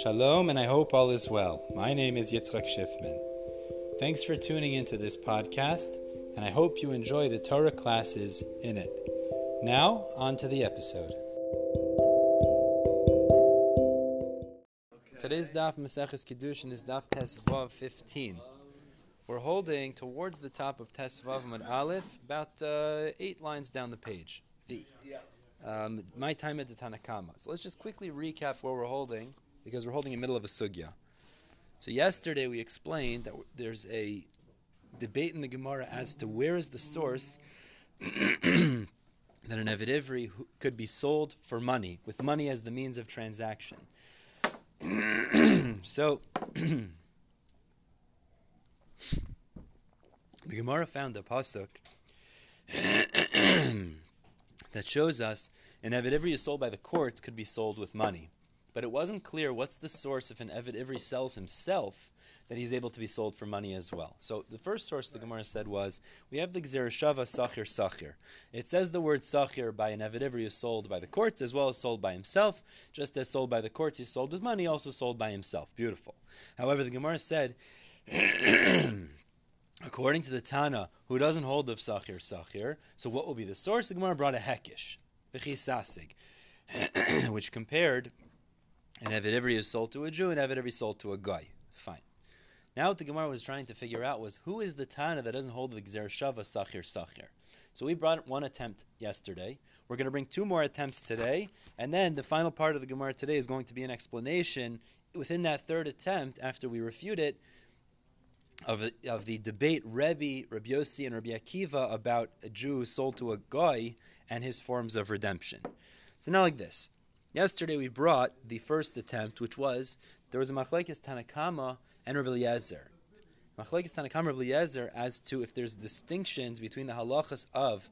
Shalom, and I hope all is well. My name is Yitzchak Schiffman. Thanks for tuning into this podcast, and I hope you enjoy the Torah classes in it. Now, on to the episode. Today's daf Maseches Kiddushin is daf Tesvav 15. We're holding towards the top of Tesvav Mud Aleph, about uh, eight lines down the page. D. Um, my time at the Tanakama. So let's just quickly recap where we're holding, because we're holding in the middle of a sugya. So yesterday we explained that there's a debate in the Gemara as to where is the source that an Eved Ivri could be sold for money, with money as the means of transaction. so the Gemara found a pasuk that shows us an Eved Ivri is sold by the courts could be sold with money. But it wasn't clear what's the source if an Eved Ivri sells himself that he's able to be sold for money as well. So the first source the Gemara said was we have the Gzereshava Sachir Sachir. It says the word Sachir by an Eved Ivri is sold by the courts as well as sold by himself. Just as sold by the courts, he's sold with money, also sold by himself. Beautiful. However, the Gemara said according to the Tana, who doesn't hold of Sachir Sachir, so what will be the source? The Gemara brought a Hekish, which compared an Eved Ivri is sold to a Jew and Eved Ivri sold to a goy. Fine. Now what the Gemara was trying to figure out was who is the Tana that doesn't hold the Gzer Shava Sachir Sachir. So we brought one attempt yesterday. We're going to bring two more attempts today, and then the final part of the Gemara today is going to be an explanation within that third attempt after we refute it of, of the debate Rebbe, Rabbi Yossi, and Rabbi Akiva about a Jew sold to a goy and his forms of redemption. So now like this. Yesterday we brought the first attempt, which was there was a machlekes Tanakama and Rabbi Eliezer. Machlekes Tanakama Rabbi as to if there's distinctions between the halachas of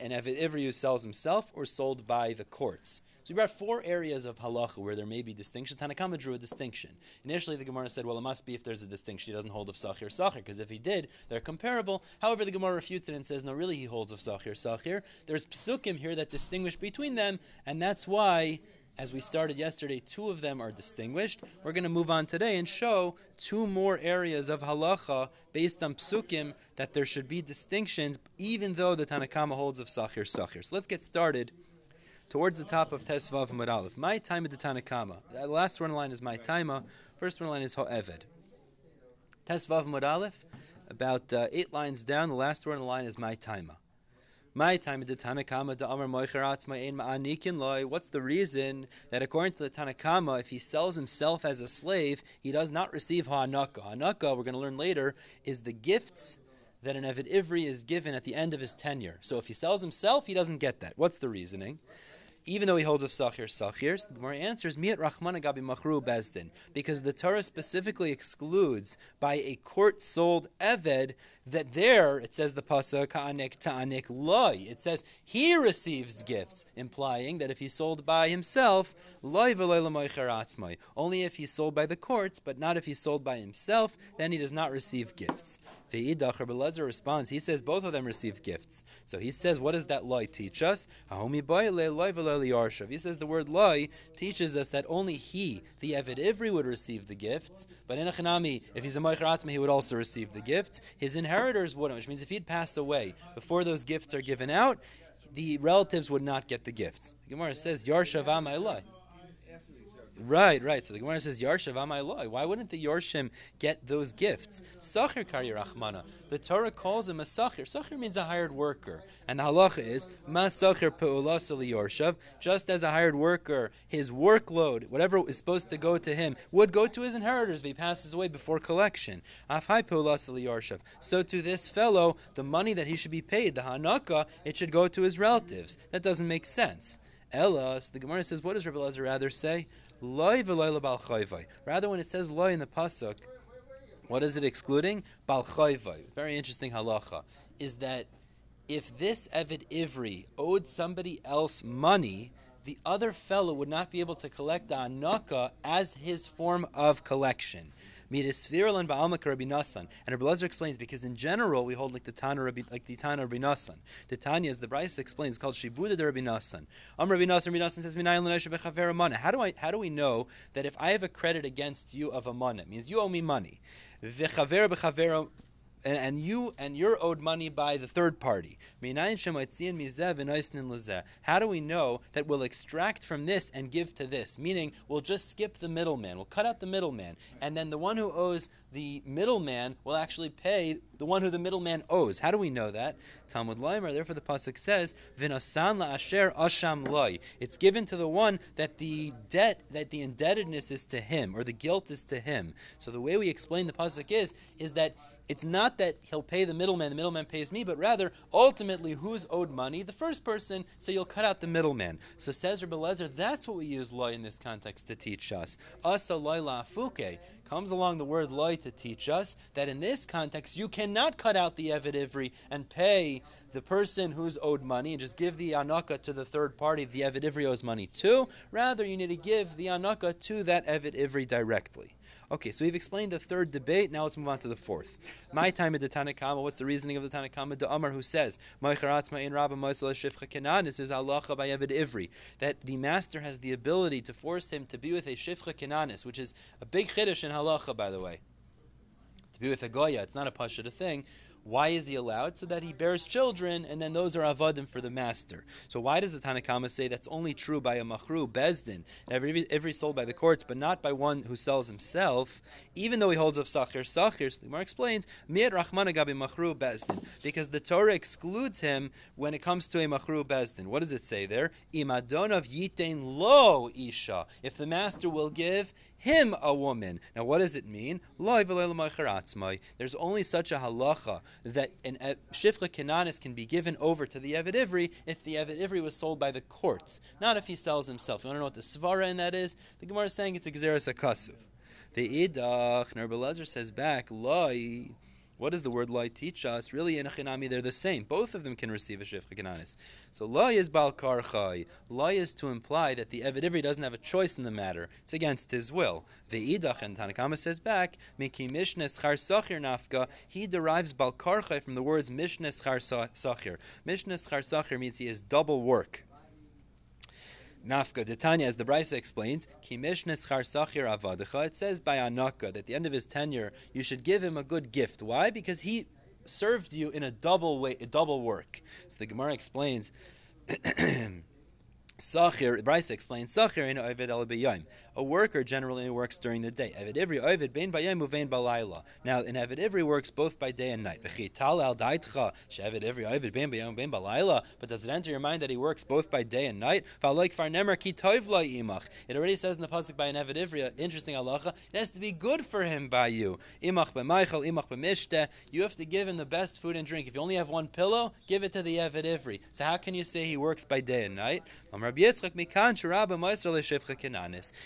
an Eved Ivri who sells himself or sold by the courts. So we brought four areas of halacha where there may be distinctions. Tanakama drew a distinction. Initially, the Gemara said, well, it must be if there's a distinction. He doesn't hold of Sachir Sachir, because if he did, they're comparable. However, the Gemara refutes it and says, no, really, he holds of Sachir Sachir. There's psukim here that distinguish between them, and that's why as we started yesterday, two of them are distinguished. We're going to move on today and show two more areas of halacha based on psukim that there should be distinctions, even though the Tanakama holds of Sachir Sachir. So let's get started towards the top of Tesvav Mud My time at the Tanakama. The last one in the line is my time. First one in line is Ho'eved. Tesvav Mud about uh, eight lines down. The last one in the line is my timer. My time the Tanakama the Amar Ma'anikin loy. What's the reason that according to the Tanakama, if he sells himself as a slave, he does not receive Ha'anaka? Ha'anaka, we're going to learn later, is the gifts that an Eved Ivri is given at the end of his tenure. So if he sells himself, he doesn't get that. What's the reasoning? Even though he holds of Sachir Sachirs, the Gemara answers, Miat Rachmana Gabi Machru Bezdin, because the Torah specifically excludes by a court sold Eved that there, it says the Pasuk, Ka'anik Ta'anik Loy. It says he receives gifts, implying that if he's sold by himself, loy only if he's sold by the courts, but not if he's sold by himself, then he does not receive gifts. Ve'idach Rebelezer responds, he says both of them receive gifts. So he says, what does that Loi teach us? He says the word Loi teaches us that only he, the Eved Ivri, would receive the gifts, but in Achanami, if he's a Moicher he would also receive the gifts. His inheritors wouldn't, which means if he'd passed away before those gifts are given out, the relatives would not get the gifts. The Gemara says, Yarshav Amailai. Right, right. So the Gemara says Yarshav Amailai. Why wouldn't the Yarshim get those gifts? Sachir Kari Rachmana. The Torah calls him a Sachir. Sachir means a hired worker. And the halacha is Ma Sachir Pe'ulasali Yarshav. Just as a hired worker, his workload, whatever is supposed to go to him, would go to his inheritors if he passes away before collection. Afhai Pe'ulasali Yarshav. So to this fellow, the money that he should be paid, the Hanaka, it should go to his relatives. That doesn't make sense. Ella, so the Gemara says, what does Rabbi Lezer rather say? Loi Rather, when it says loy in the pasuk, what is it excluding? Bal Very interesting halacha is that if this Eved Ivri owed somebody else money, the other fellow would not be able to collect the anaka as his form of collection. Midisvirlan ba'almak Rabbi Nassan. And Rabbi Lezer explains because in general we hold like the Tana Rabbi, like the Tana Rabbi Nassan. The Tanya, as the Brisa explains, is called Shibuda de Rabbi Nassan. Um Rabbi Nassan, Rabbi Nassan says How do I how do we know that if I have a credit against you of a money, it means you owe me money. And, and, you and you're owed money by the third party. How do we know that we'll extract from this and give to this? Meaning, we'll just skip the middleman. We'll cut out the middleman, and then the one who owes the middleman will actually pay the one who the middleman owes. How do we know that? Talmud Leimer. Therefore, the pasuk says, "V'nasan la'asher asham loy." It's given to the one that the debt, that the indebtedness is to him, or the guilt is to him. So the way we explain the pasuk is, is that it's not that he'll pay the middleman, the middleman pays me, but rather, ultimately, who's owed money? The first person, so you'll cut out the middleman. So says Rabbi that's what we use loy in this context to teach us. Asa loy la'afuke comes along the word loy to teach us that in this context, you cannot cut out the Evid Ivri and pay the person who's owed money and just give the anaka to the third party the Evid Ivri owes money to. Rather, you need to give the anaka to that Evid Ivri directly. Okay, so we've explained the third debate. Now let's move on to the fourth. My time at the Tanakhama. What's the reasoning of the Tanakhama? The Amar who says, This is halacha by Evid Ivri that the master has the ability to force him to be with a shifcha kenanis, which is a big chiddush in halacha, by the way. To be with a goya, it's not a pasha thing. Why is he allowed? So that he bears children, and then those are avadim for the master. So why does the Tanakama say that's only true by a machru bezdin, every every sold by the courts, but not by one who sells himself, even though he holds of sachir sachir? So the Gemara explains mir rachmana gabi machru bezdin, because the Torah excludes him when it comes to a machru bezdin. What does it say there? Imadonav yitain lo isha. If the master will give him a woman. Now, what does it mean? There's only such a halacha that an shifcha kenanis can be given over to the Evid Ivri if the Evid Ivri was sold by the courts, not if he sells himself. You want to know what the svara in that is? The Gemara is saying it's a gzeres akasuv. The idach, Nerbelezer says back, loi. What does the word loy teach us? Really, in Achinami, they're the same. Both of them can receive a kananis. So loy is bal karchai. Loy is to imply that the Evid Ivri doesn't have a choice in the matter. It's against his will. The idach and Tanakama says back, miki mishnes char sachir nafka. He derives bal karchai from the words mishnes char sachir. Mishnes char sachir means he has double work. Nafka, the Tanya, as the Brisa explains. It says by Anaka that at the end of his tenure, you should give him a good gift. Why? Because he served you in a double way, a double work. So the Gemara explains. Sachir, Brisa explains, Sachir in Ovid el. A worker generally works during the day. Evid Ivri Ovid bein b'yom uvein balayla. Now, an Evid Ivri works both by day and night. V'chital al daitcha she'Evid Ivri Ovid bein b'yom bein balayla. But does it enter your mind that he works both by day and night? V'aloik far nemer ki toiv imach. It already says in the pasuk by an Evid Ivri, interesting halacha, it has to be good for him by you. Imach b'maichel, imach b'mishte. You have to give him the best food and drink. If you only have one pillow, give it to the Evid Ivri. So how can you say he works by day and night?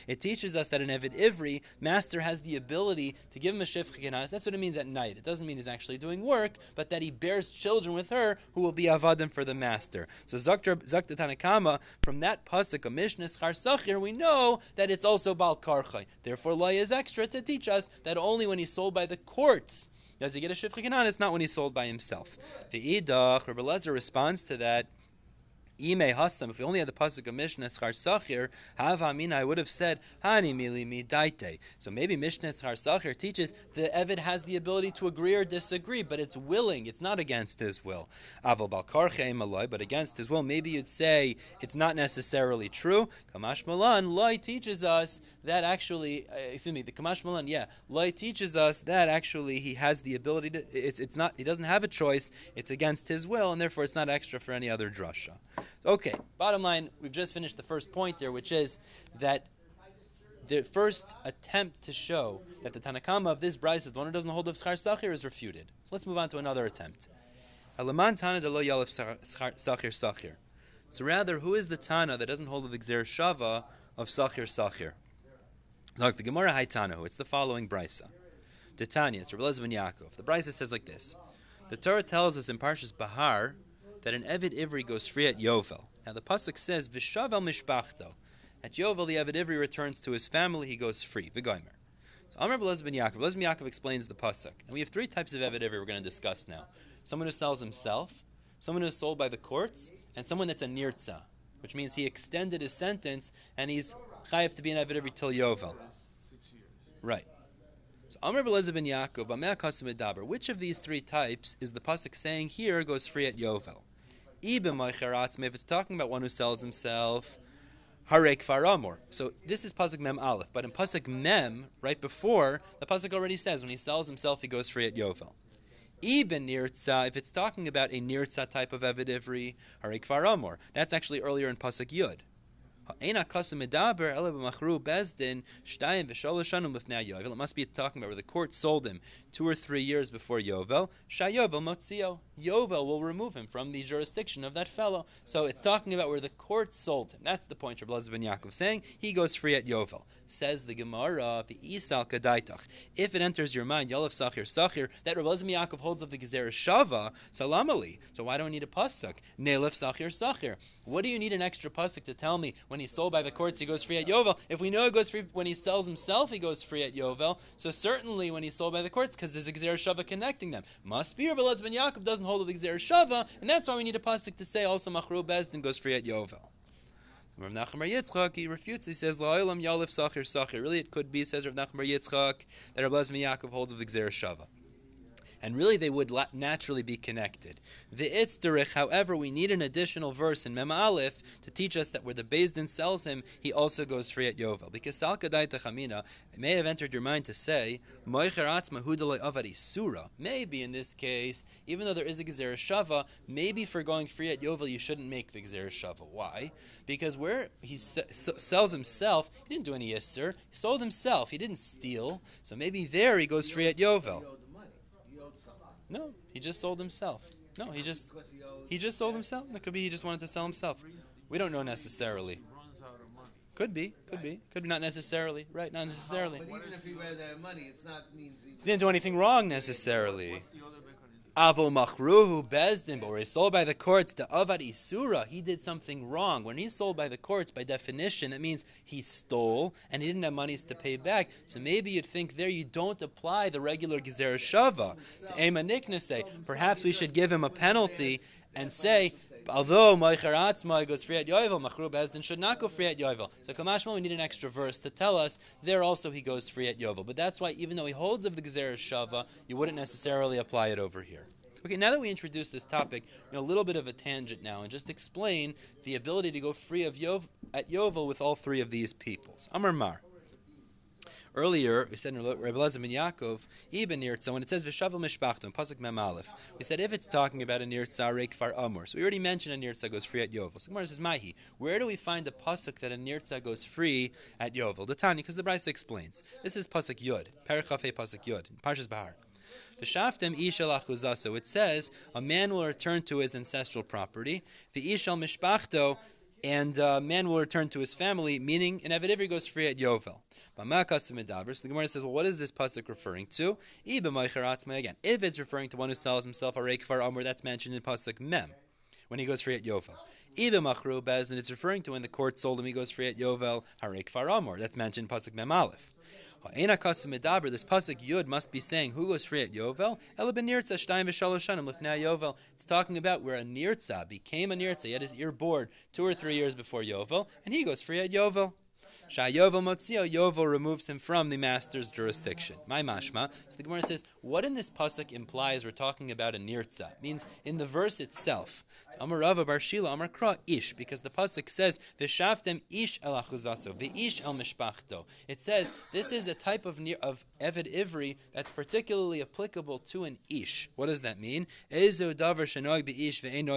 It teaches us that an Evid Ivri, master has the ability to give him a Shifcha Kenanis. That's what it means at night. It doesn't mean he's actually doing work, but that he bears children with her who will be Avadim for the master. So Zakta Tanakama, from that Pasuk, a Mishnis Char Sachir, we know that it's also Bal Karchai. Therefore, Lai is extra to teach us that only when he's sold by the courts does he get a Shifcha Kenanis, not when he's sold by himself. The Idach, Rabbi Lezer responds to that. Ime Hasam, if we only had the pasuk of Mishnah Sachir, Hav Amina, I would have said Hani Mili Mi Daite. So maybe Mishnah Sachir teaches the Evid has the ability to agree or disagree, but it's willing, it's not against his will. Aval Balkarche Maloi, but against his will. Maybe you'd say it's not necessarily true. Kamash Malan Loi teaches us that actually, uh, excuse me, the Kamash Malan, yeah, Loi teaches us that actually he has the ability to. It's it's not. He doesn't have a choice. It's against his will, and therefore it's not extra for any other drasha. Okay, bottom line, we've just finished the first point here, which is that the first attempt to show that the Tanakama of this Brisa is the one who doesn't hold of Schar Sachir is refuted. So let's move on to another attempt. So rather, who is the Tana that doesn't hold of the Gzer Shava of Sachir Sachir? So the Gemara Haitanahu, it's the following Brisa. Titania, Rabbi Yaakov. The Brisa says like this. The Torah tells us in Parshas Bahar that an Evid Ivri goes free at Yovel. Now the pasuk says Vishav el mishpachto. At Yovel, the Eved Ivri returns to his family. He goes free. V'goimer. So Amr Belez ben Yaakov. Belez ben Yaakov explains the pasuk, and we have three types of Eved Ivri we're going to discuss now. Someone who sells himself, someone who is sold by the courts, and someone that's a nirtza, which means he extended his sentence and he's chayiv to be an Eved Ivri till Yovel. Right. So Amr Belez ben Yaakov. Which of these three types is the pasuk saying here goes free at Yovel? If it's talking about one who sells himself, Harek Faramor. So this is Pasuk Mem Aleph, but in Pasuk Mem, right before, the Pasuk already says when he sells himself, he goes free at Yovel. Even Nirtza, if it's talking about a Nirtza type of Evidivri, Harek Faramor, that's actually earlier in Pasuk Yud. It must be talking about where the court sold him two or three years before Yovel. Shayovel motzio. Yovel will remove him from the jurisdiction of that fellow. So it's talking about where the court sold him. That's the point Rabbi ben Yaakov saying. He goes free at Yovel. Says the Gemara, the Isal Kadaitach. If it enters your mind, Yolef Sachir Sachir, that Rabbi ben Yaakov holds of the Gezerah Shava, Salamali. So why do I need a pasuk? Nelef Sachir Sachir. What do you need an extra pasuk to tell me when he's sold by the courts he goes free at Yovel? If we know he goes free when he sells himself, he goes free at Yovel. So certainly when he's sold by the courts, because there's a Gzer Shava connecting them. Must be Rabbi ben Yaakov doesn't hold of the Gzer Shava, and that's why we need a pasuk to say also Machru Bezdin goes free at Yovel. Rav Nachman Yitzchak he refutes. He says La'olam Yalif Sachir Sachir. Really, it could be says Rav Nachman Yitzchak that Rabbi ben Yaakov holds of the Gzer Shava and really they would naturally be connected. The Itzderich, however, we need an additional verse in Mem Aleph to teach us that where the Din sells him, he also goes free at Yovel. Because Sal Kadai Tachamina, it may have entered your mind to say, Surah. Maybe in this case, even though there is a Gezerah Shava, maybe for going free at Yovel, you shouldn't make the Gezerah Shava. Why? Because where he sells himself, he didn't do any Yisr, he sold himself, he didn't steal, so maybe there he goes free at Yovel. No, he just sold himself. No, he just he just sold himself. It could be he just wanted to sell himself. We don't know necessarily. Could be, could be, could be not necessarily. Right, not necessarily. But even if he ran out of money, it's not means he, he didn't do anything wrong necessarily. Avol machruhu bezdin, but he's sold by the courts, the avad isura, he did something wrong. When he's sold by the courts, by definition, that means he stole and he didn't have monies to pay back. So maybe you'd think there you don't apply the regular gezer shava. So Ema Nikna say, perhaps we should give him a penalty and say, although Moicher Atzma goes free at Yovel, Machru Bezdin should not go free at Yovel. So Kamashma, we need an extra verse to tell us there also he goes free at Yovel. But that's why even though he holds of the Gezerah Shava, you wouldn't necessarily apply it over here. Okay, now that we introduced this topic, you know, a little bit of a tangent now, and just explain the ability to go free of Yov, at Yovel with all three of these peoples. Amar Mar. Earlier, we said in Rabbi Lezer ben Yaakov, Ibn Nirtza, when it says Vishavel Mishpachto in Pasuk Mem Aleph, we said if it's talking about a Nirtza Reik Far Amor. So we already mentioned a Nirtza goes free at Yovel. So Gemara says, Mahi, where do we find the Pasuk that a Nirtza goes free at Yovel? The Tanya, because the Brisa explains. This is Pasuk Yud, Perichafe Pasuk in Parshas Bahar. V'shaftem ishal achuzaso. It says a man will return to his ancestral property. The ishal mishpachto and uh, man will return to his family, meaning an Evid goes free at Yovel. So the Gemara says, well, what is this pasuk referring to? Again, if it's referring to one who sells himself a reikvar amr, that's mentioned in pasuk mem when he goes free at Yovel. Iba machru and it's referring to when the court sold him, he goes free at Yovel, harek faramor. That's mentioned pasuk mem aleph. This pasuk Yud must be saying who goes free at Yovel? Yovel. It's talking about where a nirtza became a nirtza. Had his ear bored two or three years before Yovel, and he goes free at Yovel. Shayovel Motzio, Yovel removes him from the master's jurisdiction. My mashma. So the Gemara says, what in this pasuk implies we're talking about a nirtza? Means in the verse itself. Amar Rava Bar Shila, Amar Kra Ish, because the pasuk says, V'shaftem Ish el achuzaso, V'ish el mishpachto. It says this is a type of of Eved Ivri that's particularly applicable to an Ish. What does that mean? Shenoig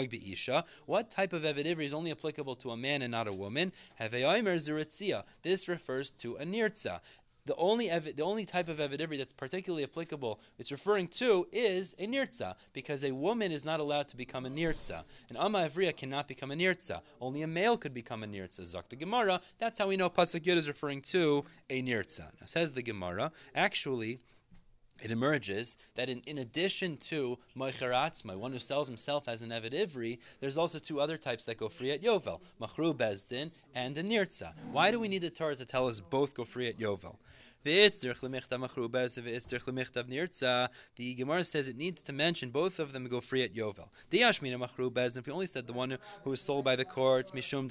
be'ish. What type of Eved Ivri is only applicable to a man and not a woman? Have zuritzia. This refers to a nirtza. The only ev- the only type of evidivri that's particularly applicable it's referring to is a nirtza, because a woman is not allowed to become a nirtza. An amma evriya cannot become a nirtza. Only a male could become a nirtza. Zak the Gemara. That's how we know pasuk yud is referring to a nirtza. Now says the Gemara. Actually, it emerges that in, in addition to Moicheratzma, one who sells himself as an Eved Ivri, there's also two other types that go free at Yovel, Machru Bezdin and the Nirtza. Why do we need the Torah to tell us both go free at Yovel? The Gemara says it needs to mention both of them go free at Yovel. If we only said the one who was sold by the courts, Mishum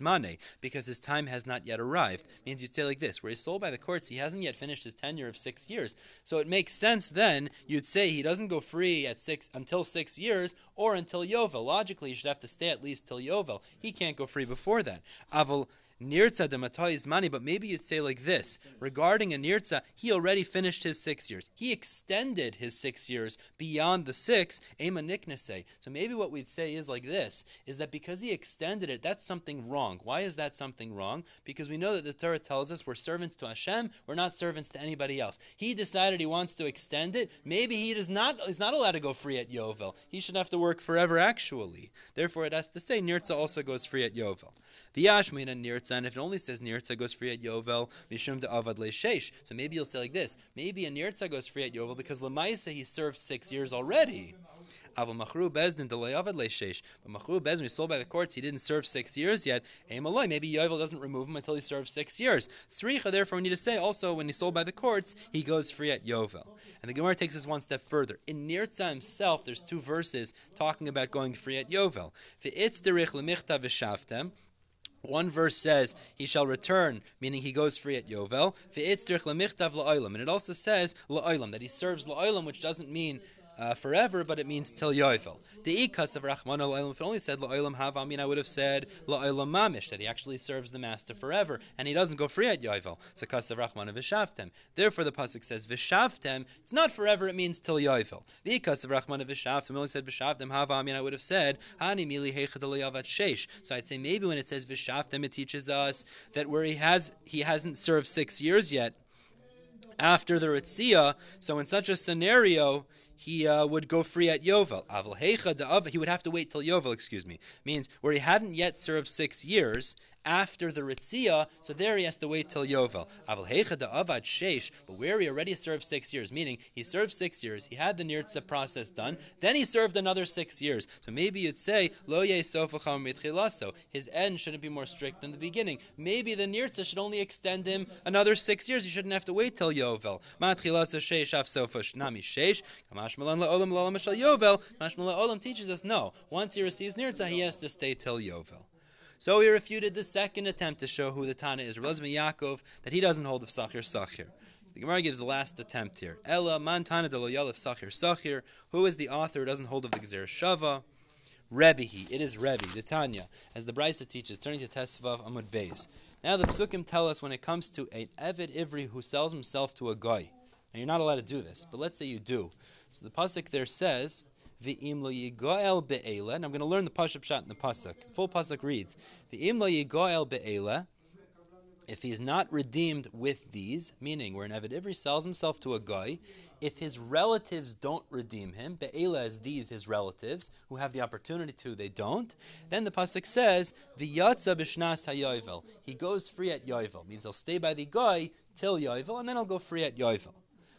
Mane, because his time has not yet arrived, means you'd say like this: where he's sold by the courts, he hasn't yet finished his tenure of six years. So it makes sense then you'd say he doesn't go free at six until six years or until Yovel. Logically, he should have to stay at least till Yovel. He can't go free before that. Aval Nirtza de is money, but maybe you'd say like this regarding a Nirtza, he already finished his six years. He extended his six years beyond the six, Ema Niknase. So maybe what we'd say is like this is that because he extended it, that's something wrong. Why is that something wrong? Because we know that the Torah tells us we're servants to Hashem, we're not servants to anybody else. He decided he wants to extend it. Maybe he is not is not allowed to go free at Yovel. He should have to work forever actually. Therefore it has to say Nirtza also goes free at Yovel. The Ashmin and And if it only says Nirtza goes free at Yovel, Mishum de Avad Shesh. So maybe you'll say like this: maybe a Nirtza goes free at Yovel because Lamaisa he served six years already. Machru. But Machru Bezdin, he sold by the courts, he didn't serve six years yet. Maybe Yovel doesn't remove him until he serves six years. Sricha, therefore, we need to say also when he's sold by the courts, he goes free at Yovel. And the Gemara takes us one step further. In Nirtza himself, there's two verses talking about going free at Yovel. One verse says he shall return, meaning he goes free at Yovel. And it also says that he serves la'olam, which doesn't mean uh, forever, but it means till yovel. The ikas of Rahman al if it only said la'olam have, I mean, I would have said la'olam mamish, that he actually serves the master forever, and he doesn't go free at yovel. So kas of Rahman vishavtem. Therefore, the pasuk says vishavtem. It's not forever; it means till yovel. The ikas of Rahman vishavtem only said vishavtem have, I mean, I would have said hani mili sheish. So I'd say maybe when it says vishavtem, it teaches us that where he has he hasn't served six years yet after the Ritzia. So in such a scenario, he uh, would go free at Yovel. He would have to wait till Yovel, excuse me. Means where he hadn't yet served six years, after the Ritzia, so there he has to wait till Yovel. But where he already served six years, meaning he served six years, he had the Nirtza process done, then he served another six years. So maybe you'd say, Lo His end shouldn't be more strict than the beginning. Maybe the Nirtza should only extend him another six years. He shouldn't have to wait till Yovel. Yovel teaches us no. Once he receives Nirtza, he has to stay till Yovel. So he refuted the second attempt to show who the Tana is, Relazmi Yaakov, that he doesn't hold of Sachir Sachir. So the Gemara gives the last attempt here. Ella man Tana de Loyal of Sachir Sachir. Who is the author who doesn't hold of the Gzer Shava? Rebbe, it is Rebbe, the Tanya, as the Brisa teaches, turning to Tesvav Amud Beis. Now the Psukim tell us when it comes to an Eved Ivri who sells himself to a goy. Now you're not allowed to do this, but let's say you do. So the pasuk there says V'im lo yigoel be'ela. And I'm going to learn the pasuk shot in the pasuk. Full pasuk reads, V'im lo yigoel be'ela. If he is not redeemed with these, meaning where an Eved Ivri sells himself to a goy, if his relatives don't redeem him, Be'ela is these his relatives, who have the opportunity to, they don't, then the Pasuk says, V'yatza b'shnas hayovel. He goes free at Yovel, means he'll stay by the goy till Yovel, and then he'll go free at Yovel.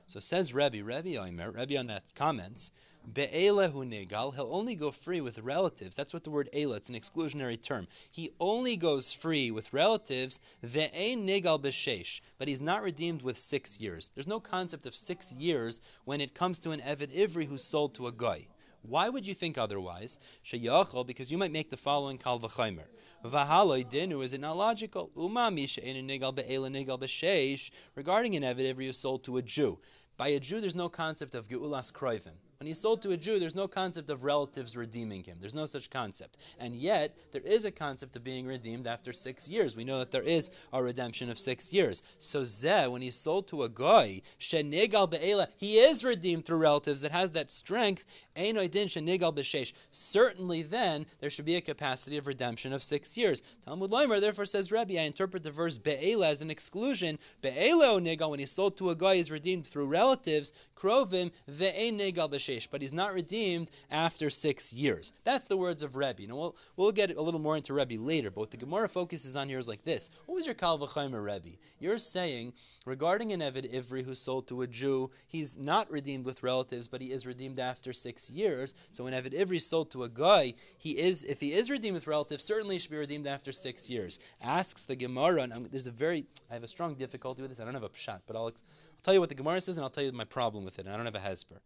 So says Rebbe, Rebbe Omer, Rebbe on that comments, Be'elehu negal, he'll only go free with relatives. That's what the word ela, it's an exclusionary term. He only goes free with relatives, ve'ein negal b'sheish, but he's not redeemed with six years. There's no concept of six years when it comes to an Eved Ivri who's sold to a goy. Why would you think otherwise? Sheyachol, because you might make the following kal v'chaymer. V'haloi dinu, is it not logical? Umami she'enu negal be'ela negal b'sheish, regarding an Eved Ivri who's sold to a Jew. By a Jew, there's no concept of geulas kroivim. When he's sold to a Jew, there's no concept of relatives redeeming him. There's no such concept. And yet, there is a concept of being redeemed after six years. We know that there is a redemption of six years. So Zeh, when he's sold to a goy, shenegal be'ela, he is redeemed through relatives that has that strength. Einoidin shenegal b'sheish. Certainly then, there should be a capacity of redemption of six years. Talmud Leimer therefore says, Rebbe, I interpret the verse be'ela as an exclusion. Be'ela o negal, when he's sold to a Goy, is redeemed through relatives. Krovim ve'ein negal b'sheish shesh, but he's not redeemed after six years. That's the words of Rebbe. Now we'll we'll get a little more into Rebbe later, but what the Gemara focuses on here is like this: What was your kal v'chaymer Rebbe? You're saying regarding an Eved Ivri who sold to a Jew, he's not redeemed with relatives, but he is redeemed after six years. So when Eved Ivri sold to a goy, he is if he is redeemed with relatives, certainly he should be redeemed after six years. Asks the Gemara, and there's a very I have a strong difficulty with this. I don't have a pshat, but I'll, I'll tell you what the Gemara says, and I'll tell you my problem with it. And I don't have a hesper.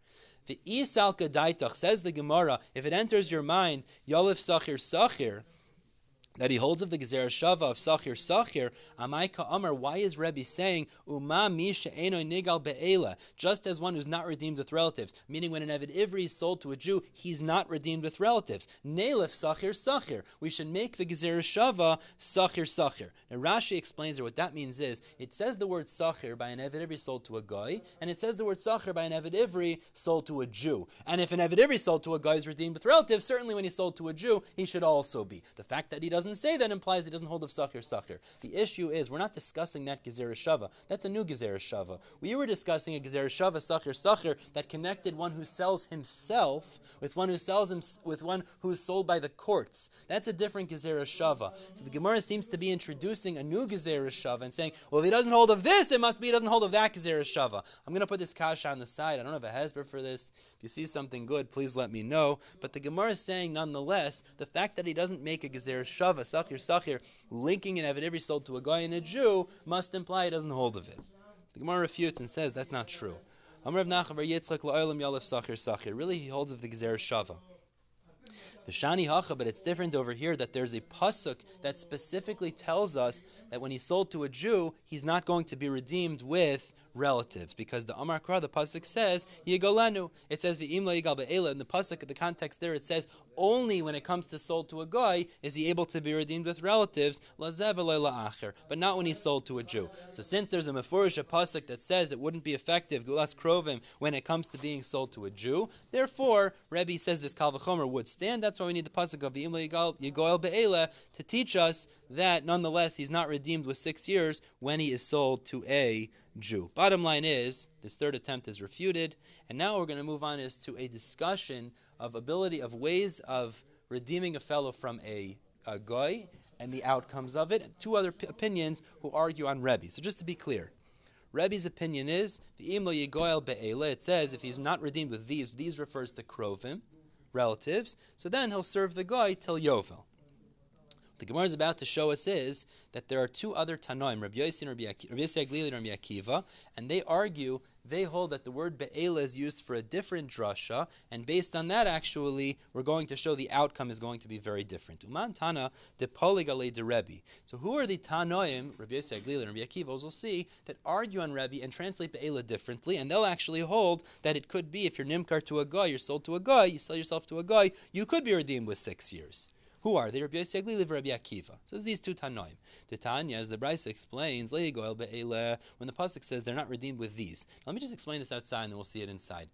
The Isalka Daitach says the Gemara, if it enters your mind, Yalif Sachir Sachir, that he holds of the Gezer Shava of Sachir Sachir, Amaika Amar, why is Rebbe saying, Uma Misha Eno Nigal Be'ela, just as one who's not redeemed with relatives, meaning when an Evid Ivri is sold to a Jew, he's not redeemed with relatives. Nelef Sachir Sachir, we should make the Gezer Shava Sachir Sachir. Now Rashi explains here what that means is, it says the word Sachir by an Evid Ivri sold to a goy, and it says the word Sachir by an Evid Ivri sold to a Jew. And if an Evid Ivri sold to a goy is redeemed with relatives, certainly when he's sold to a Jew, he should also be. The fact that he doesn't doesn't say that implies he doesn't hold of Sachir Sachir. The issue is we're not discussing that Gezerah Shava. That's a new Gezerah Shava. We were discussing a Gezerah Shava Sachir Sachir that connected one who sells himself with one who sells him with one who is sold by the courts. That's a different Gezerah Shava. So the Gemara seems to be introducing a new Gezerah Shava and saying, well, if he doesn't hold of this, it must be he doesn't hold of that Gezerah Shava. I'm going to put this kasha on the side. I don't have a hesber for this. If you see something good, please let me know. But the Gemara is saying, nonetheless, the fact that he doesn't make a Gezerah Shava, Sachir Sachir, linking an Evid every sold to a goy and a Jew, must imply he doesn't hold of it. The Gemara refutes and says that's not true. Really, he holds of the Gezerah Shava. The Shani Hacha, but it's different over here that there's a pasuk that specifically tells us that when he's sold to a Jew, he's not going to be redeemed with relatives because the Amar Kra, the pasuk says Yigolenu. It says the Imla Yigal Be'ela. In the pasuk, the context there, it says only when it comes to sold to a goy is he able to be redeemed with relatives, but not when he's sold to a Jew. So since there's a Mefurish pasuk that says it wouldn't be effective Gulas Krovim when it comes to being sold to a Jew, therefore Rebbe says this Kalvachomer would stand. That's why we need the pasuk of Imla Yigal Be'ela to teach us that nonetheless he's not redeemed with six years when he is sold to a Jew. Bottom line is, this third attempt is refuted, and now we're going to move on is to a discussion of ability of ways of redeeming a fellow from a, a goy and the outcomes of it. Two other p- opinions who argue on Rebbe. So just to be clear, Rebbe's opinion is the imlo yigoel be'ele. It says if he's not redeemed with these, these refers to krovim, relatives. So then he'll serve the goy till Yovel the Gemara is about to show us is that there are two other Tanoim, Rabbi Yossi and Rabbi Aglili and Rabbi Akiva, and they argue, they hold that the word Be'ela is used for a different drasha, and based on that, actually, we're going to show the outcome is going to be very different. Uman Tana de Poligale de Rebbe. So who are the Tanoim, Rabbi Yossi Aglili and Rabbi Akiva, we'll see, that argue on Rebbe and translate Be'ela differently, and they'll actually hold that it could be if you're Nimkar to a goy, you're sold to a goy, you sell yourself to a goy, you could be redeemed with six years. Who are they? Rabbi Yossi Aglili, Rabbi Akiva. So these two Tanoim. The Tanya, as the Brisa explains, when the pasuk says they're not redeemed with these. Let me just explain this outside, and then we'll see it inside.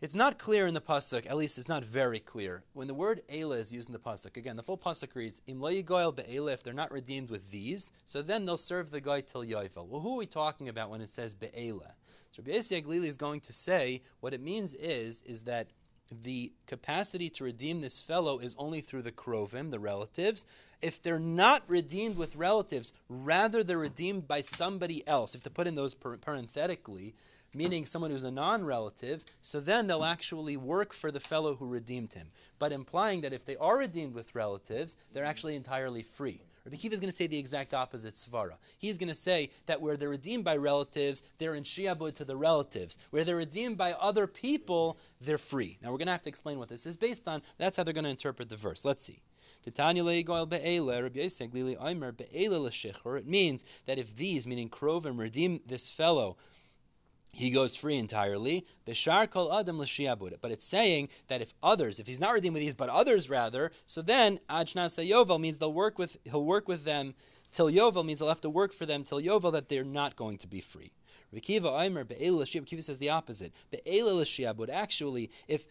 It's not clear in the pasuk, at least it's not very clear. When the word Ela is used in the pasuk, again, the full pasuk reads, "Im goyel be'ela." If they're not redeemed with these, so then they'll serve the goy till yovel. Well, who are we talking about when it says be'ela? So Rabbi Aglili is going to say what it means is is that the capacity to redeem this fellow is only through the krovim, the relatives. If they're not redeemed with relatives, rather they're redeemed by somebody else. If to put in those parenthetically, meaning someone who's a non-relative, so then they'll actually work for the fellow who redeemed him. But implying that if they are redeemed with relatives, they're actually entirely free. Rabbi Kiva is going to say the exact opposite svara. He's going to say that where they're redeemed by relatives, they're in shiabud to the relatives. Where they're redeemed by other people, they're free. Now we're going to have to explain what this is based on. That's how they're going to interpret the verse. Let's see. It means that if these, meaning Krovim, redeem this fellow he goes free entirely. Bishar kol adam. But it's saying that if others, if he's not redeemed with these, but others rather, so then ajnas yovel means they'll work with he'll work with them till yovel means he'll have to work for them till yovel that they're not going to be free. Rikiva Aimer be'ela Kiva says the opposite. Be'ela l'shiabud. Actually, if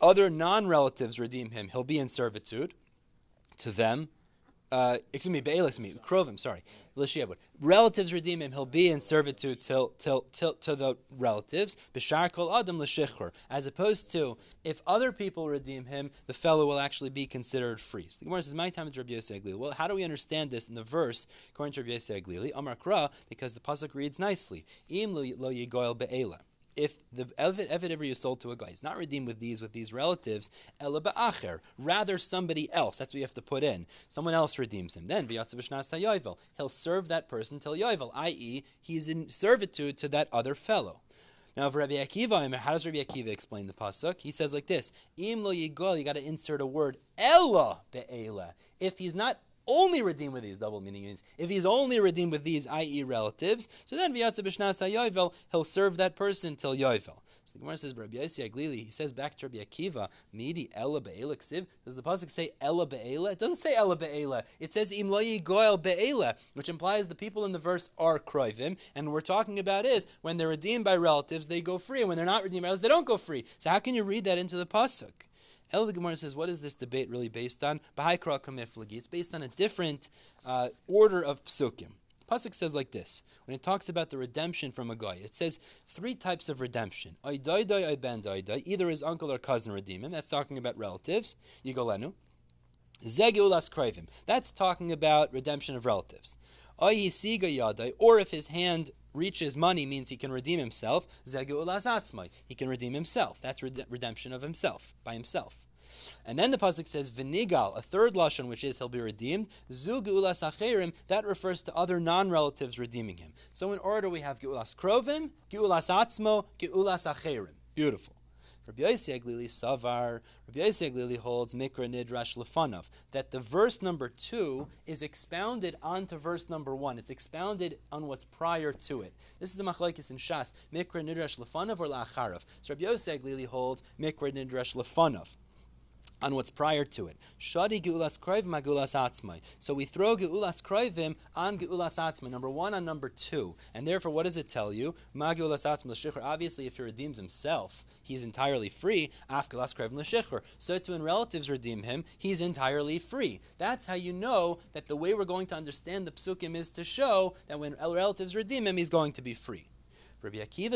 other non-relatives redeem him, he'll be in servitude to them uh, excuse me, Be'ela, me, Krovim, sorry. Relatives redeem him, he'll be in servitude till, till, till, to the relatives, Bishar Kol Adam as opposed to, if other people redeem him, the fellow will actually be considered free. So the Gemara says, my time is Rabbi Aglili. Well, how do we understand this in the verse, according to Rabbi Yosef Aglili? Amar Kra, because the Pasuk reads nicely, Im lo yigoel be'ela if the Evid, Evid ever you sold to a goy, he's not redeemed with these with these relatives, ela ba'acher, rather somebody else. That's what you have to put in. Someone else redeems him. Then he'll serve that person till yovel, i.e., he's in servitude to that other fellow. Now, for Rabbi Akiva, how does Rabbi Akiva explain the pasuk? He says like this: Im lo yigol, you got to insert a word ella be'ela. If he's not only redeemed with these, double meaning means if he's only redeemed with these, i.e., relatives, so then v'yatza b'shnas he'll serve that person till yovel. So the Gemara says, Rabbi Yossi he says back to Rabbi Akiva, midi ela be'ela ksiv. Does the pasuk say ela be'ela? It doesn't say ela be'ela. It says im goel be'ela, which implies the people in the verse are kroivim, and we're talking about is when they're redeemed by relatives, they go free, and when they're not redeemed by relatives, they don't go free. So how can you read that into the pasuk? El Gemara says, what is this debate really based on? It's based on a different uh, order of psukim. Pasuk says like this when it talks about the redemption from a goy. It says three types of redemption. Either his uncle or cousin redeem him. That's talking about relatives. Yigolenu. Zegulas krivim. That's talking about redemption of relatives. Or if his hand reaches money means he can redeem himself. He can redeem himself. That's redemption of himself by himself. And then the pasuk says v'nigal, a third lashon, which is he'll be redeemed. Zu geulas acherim, that refers to other non-relatives redeeming him. So in order we have geulas krovim, geulas atzmo, geulas acherim. Beautiful. Rabbi Yossi Aglili Savar, Rabbi Yossi Aglili holds Mikra Nidrash Lefanov, that the verse number two is expounded onto verse number one. It's expounded on what's prior to it. This is a machlekes in Shas, Mikra Nidrash Lefanov or La'acharav. So Rabbi Yossi Aglili holds Mikra Nidrash Lefanov on what's prior to it. Shadi geulas magulas atzmai. So we throw geulas kroivim on geulas atzmai. Number one on number two, and therefore, what does it tell you? Magulas atzmai l'shichur. Obviously, if he redeems himself, he's entirely free. Afgulas kroivim l'shichur. So to when relatives redeem him, he's entirely free. That's how you know that the way we're going to understand the psukim is to show that when relatives redeem him, he's going to be free. Rabbi Akiva.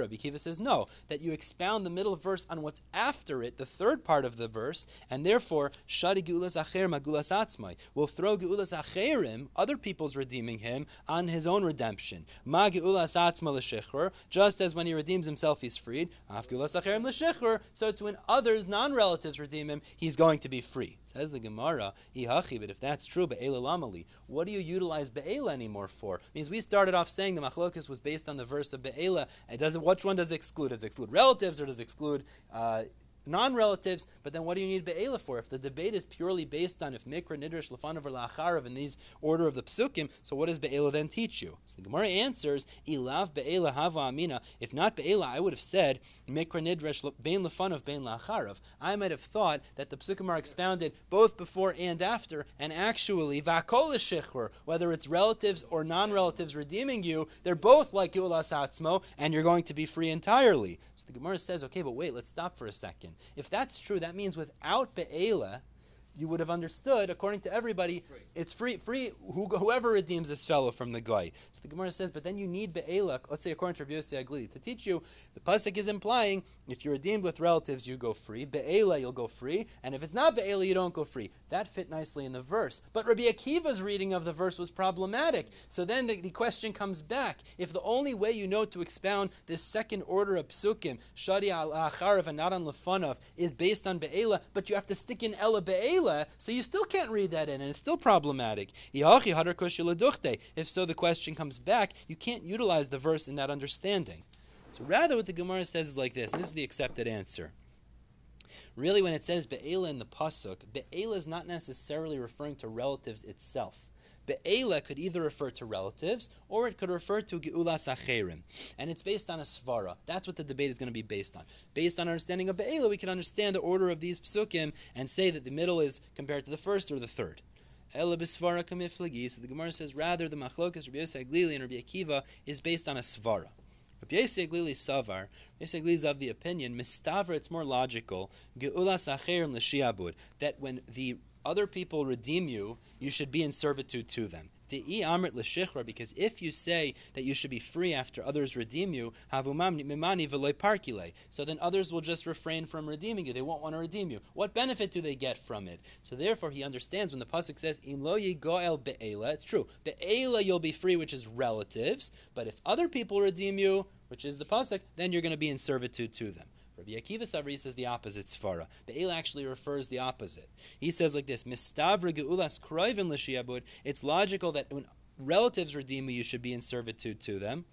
Rabbi Akiva says no, that you expound the middle verse on what's after it, the third part of the verse, and therefore Shadi Geulas Acher Magulas Atzmai will throw Geulas Acherim, other people's redeeming him, on his own redemption. Ma Geulas Atzma just as when he redeems himself he's freed. Af Geulas Acherim so to when others, non-relatives, redeem him, he's going to be free. Says the Gemara, Ihachi, but if that's true, Lamali, what do you utilize Be'ela anymore for? It means we started off saying the Machlokas was based on the verse of Be'ela. It doesn't, which one does it exclude? Does it exclude relatives or does it exclude uh, non-relatives, but then what do you need Be'ela for? If the debate is purely based on if Mikra, Nidrash, Lefanav, or Lacharav in these order of the Psukim, so what does Be'ela then teach you? So the Gemara answers, Ilav Be'ela Hava Amina. If not Be'ela, I would have said Mikra, Nidrash, Bein Lefanav, Bein Lacharav. I might have thought that the Psukim are expounded both before and after, and actually, Vakol Shechur, whether it's relatives or non-relatives redeeming you, they're both like Yulas Atzmo, and you're going to be free entirely. So the Gemara says, okay, but wait, let's stop for a second. If that's true, that means without Be'ela, you would have understood, according to everybody, free. it's free, free. Who, whoever redeems this fellow from the goy. So the Gemara says, but then you need be'ela. Let's say according to Rabbi Yossi to teach you, the pasuk is implying if you're redeemed with relatives, you go free. Be'ela, you'll go free, and if it's not be'ela, you don't go free. That fit nicely in the verse. But Rabbi Akiva's reading of the verse was problematic. So then the, the question comes back: if the only way you know to expound this second order of psukim, shadi al acharav and not on lefanav, is based on be'ela, but you have to stick in ela be'ela so you still can't read that in, and it's still problematic. If so, the question comes back, you can't utilize the verse in that understanding. So rather, what the Gemara says is like this, and this is the accepted answer. Really, when it says Be'ela in the Pasuk, Be'ela is not necessarily referring to relatives itself. Be'ela could either refer to relatives or it could refer to Ge'ulas Acherim. And it's based on a Svara. That's what the debate is going to be based on. Based on our understanding of Be'ela, we can understand the order of these psukim and say that the middle is compared to the first or the third. So the Gemara says rather the machlokas Rabbi Yosef and Rabbi Akiva is based on a svara. Rabbi Yosef Glili savar. Rabbi is of the opinion mistaver. It's more logical. Geulas acherim l'shiabud that when the other people redeem you, you should be in servitude to them. Amrit because if you say that you should be free after others redeem you, so then others will just refrain from redeeming you. They won't want to redeem you. What benefit do they get from it? So therefore, he understands when the pasuk says. It's true. Be'ela you'll be free, which is relatives. But if other people redeem you, which is the pasuk, then you're going to be in servitude to them. Rabbi Akiva Savri says the opposite svara. Be'ela actually refers the opposite. He says like this. It's logical that when relatives redeem you, you should be in servitude to them.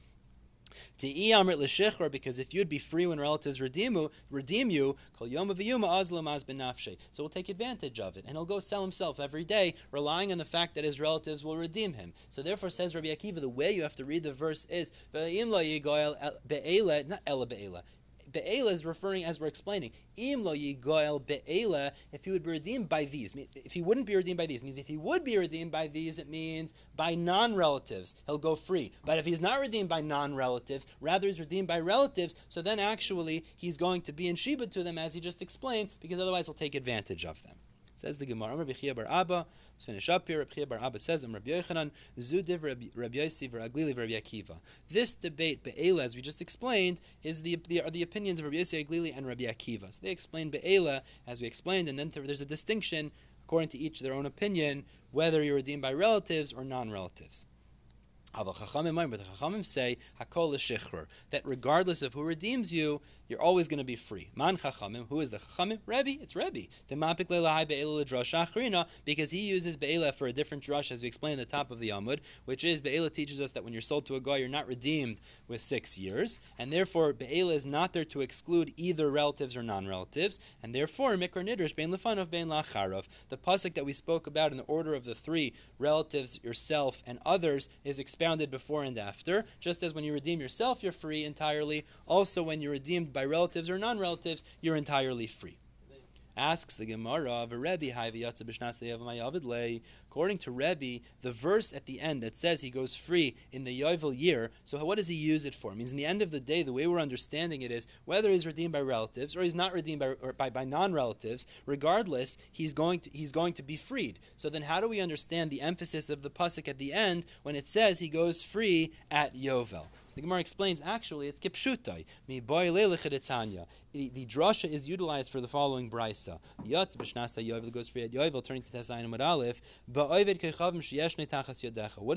Te'i amrit l'shichra, because if you'd be free when relatives redeem you, redeem you, kol yom v'yuma azlam az benafshe. So he'll take advantage of it, and he'll go sell himself every day, relying on the fact that his relatives will redeem him. So therefore, says Rabbi Akiva, the way you have to read the verse is not. Be'ela is referring, as we're explaining, im lo yigoel be'ela, if he would be redeemed by these. If he wouldn't be redeemed by these, means if he would be redeemed by these, it means by non-relatives, he'll go free. But if he's not redeemed by non-relatives, rather he's redeemed by relatives, so then actually he's going to be in Sheba to them, as he just explained, because otherwise he'll take advantage of them. Says the Gemara, Rabbi Chia bar Abba. Let's finish up here. Rabbi Chia bar Abba says, Rabbi Yochanan, Zudiv Rabbi Yossi v'Aglili Rabbi Akiva. This debate, Be'ela, as we just explained, is the, the, are the opinions of Rabbi Yossi Aglili and Rabbi Akiva. So they explain Be'ela, as we explained, and then there's a distinction, according to each their own opinion, whether you're redeemed by relatives or non-relatives. But the Chachamim say Hakol l'shichrer that regardless of who redeems you, you're always going to be free. Man Chachamim, who is the Chachamim? Rebbe, it's Rebbe. Because he uses be'ela for a different drush as we explained at the top of the Amud, which is be'ela teaches us that when you're sold to a goy, you're not redeemed with six years, and therefore be'ela is not there to exclude either relatives or non-relatives, and therefore mikra nidrish bein lefanov bein lacharov. The pasuk that we spoke about in the order of the three relatives, yourself, and others is before and after. Just as when you redeem yourself, you're free entirely. Also, when you're redeemed by relatives or non relatives, you're entirely free. Asks the Gemara of a Rebbe, according to Rebbe, the verse at the end that says he goes free in the Yovel year, so what does he use it for? It means in the end of the day, the way we're understanding it is whether he's redeemed by relatives or he's not redeemed by, by, by non-relatives, regardless, he's going, to, he's going to be freed. So then how do we understand the emphasis of the Pasuk at the end when it says he goes free at Yovel? So the Gemara explains, actually, it's Kipshutai. Mi boy the, the drasha is utilized for the following brisa. Yatz b'shnasa yovel goes free at yovel, turning to Tesayin Amud Aleph. Ba'ovid What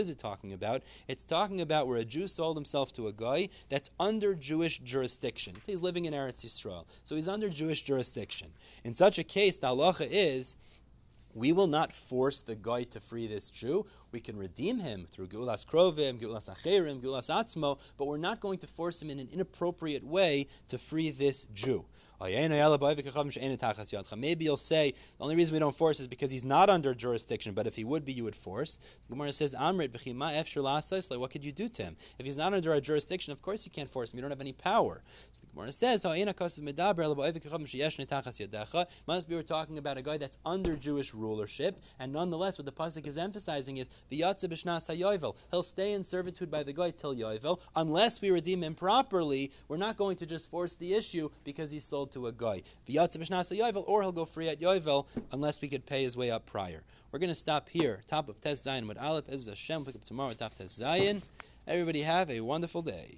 is it talking about? It's talking about where a Jew sold himself to a goy that's under Jewish jurisdiction. So he's living in Eretz Yisrael, so he's under Jewish jurisdiction. In such a case, the halacha is we will not force the goy to free this Jew. We can redeem him through Geulas Krovim, Geulas Acherim, Geulas Atzmo, but we're not going to force him in an inappropriate way to free this Jew. Maybe you'll say the only reason we don't force is because he's not under jurisdiction, but if he would be, you would force. The Gemara says, Amrit, what could you do to him? If he's not under our jurisdiction, of course you can't force him. You don't have any power. So the Gemara says, must be we're talking about a goy that's under Jewish rulership, and nonetheless, what the pasuk is emphasizing is the He'll stay in servitude by the goy till Yovel. Unless we redeem him properly, we're not going to just force the issue because he's sold to a goy. Or he'll go free at Yovel unless we could pay his way up prior. We're going to stop here. Top of Tes Zayin with Aleph. Ezra Hashem. Pick up tomorrow. Top Tes Zayin. Everybody have a wonderful day.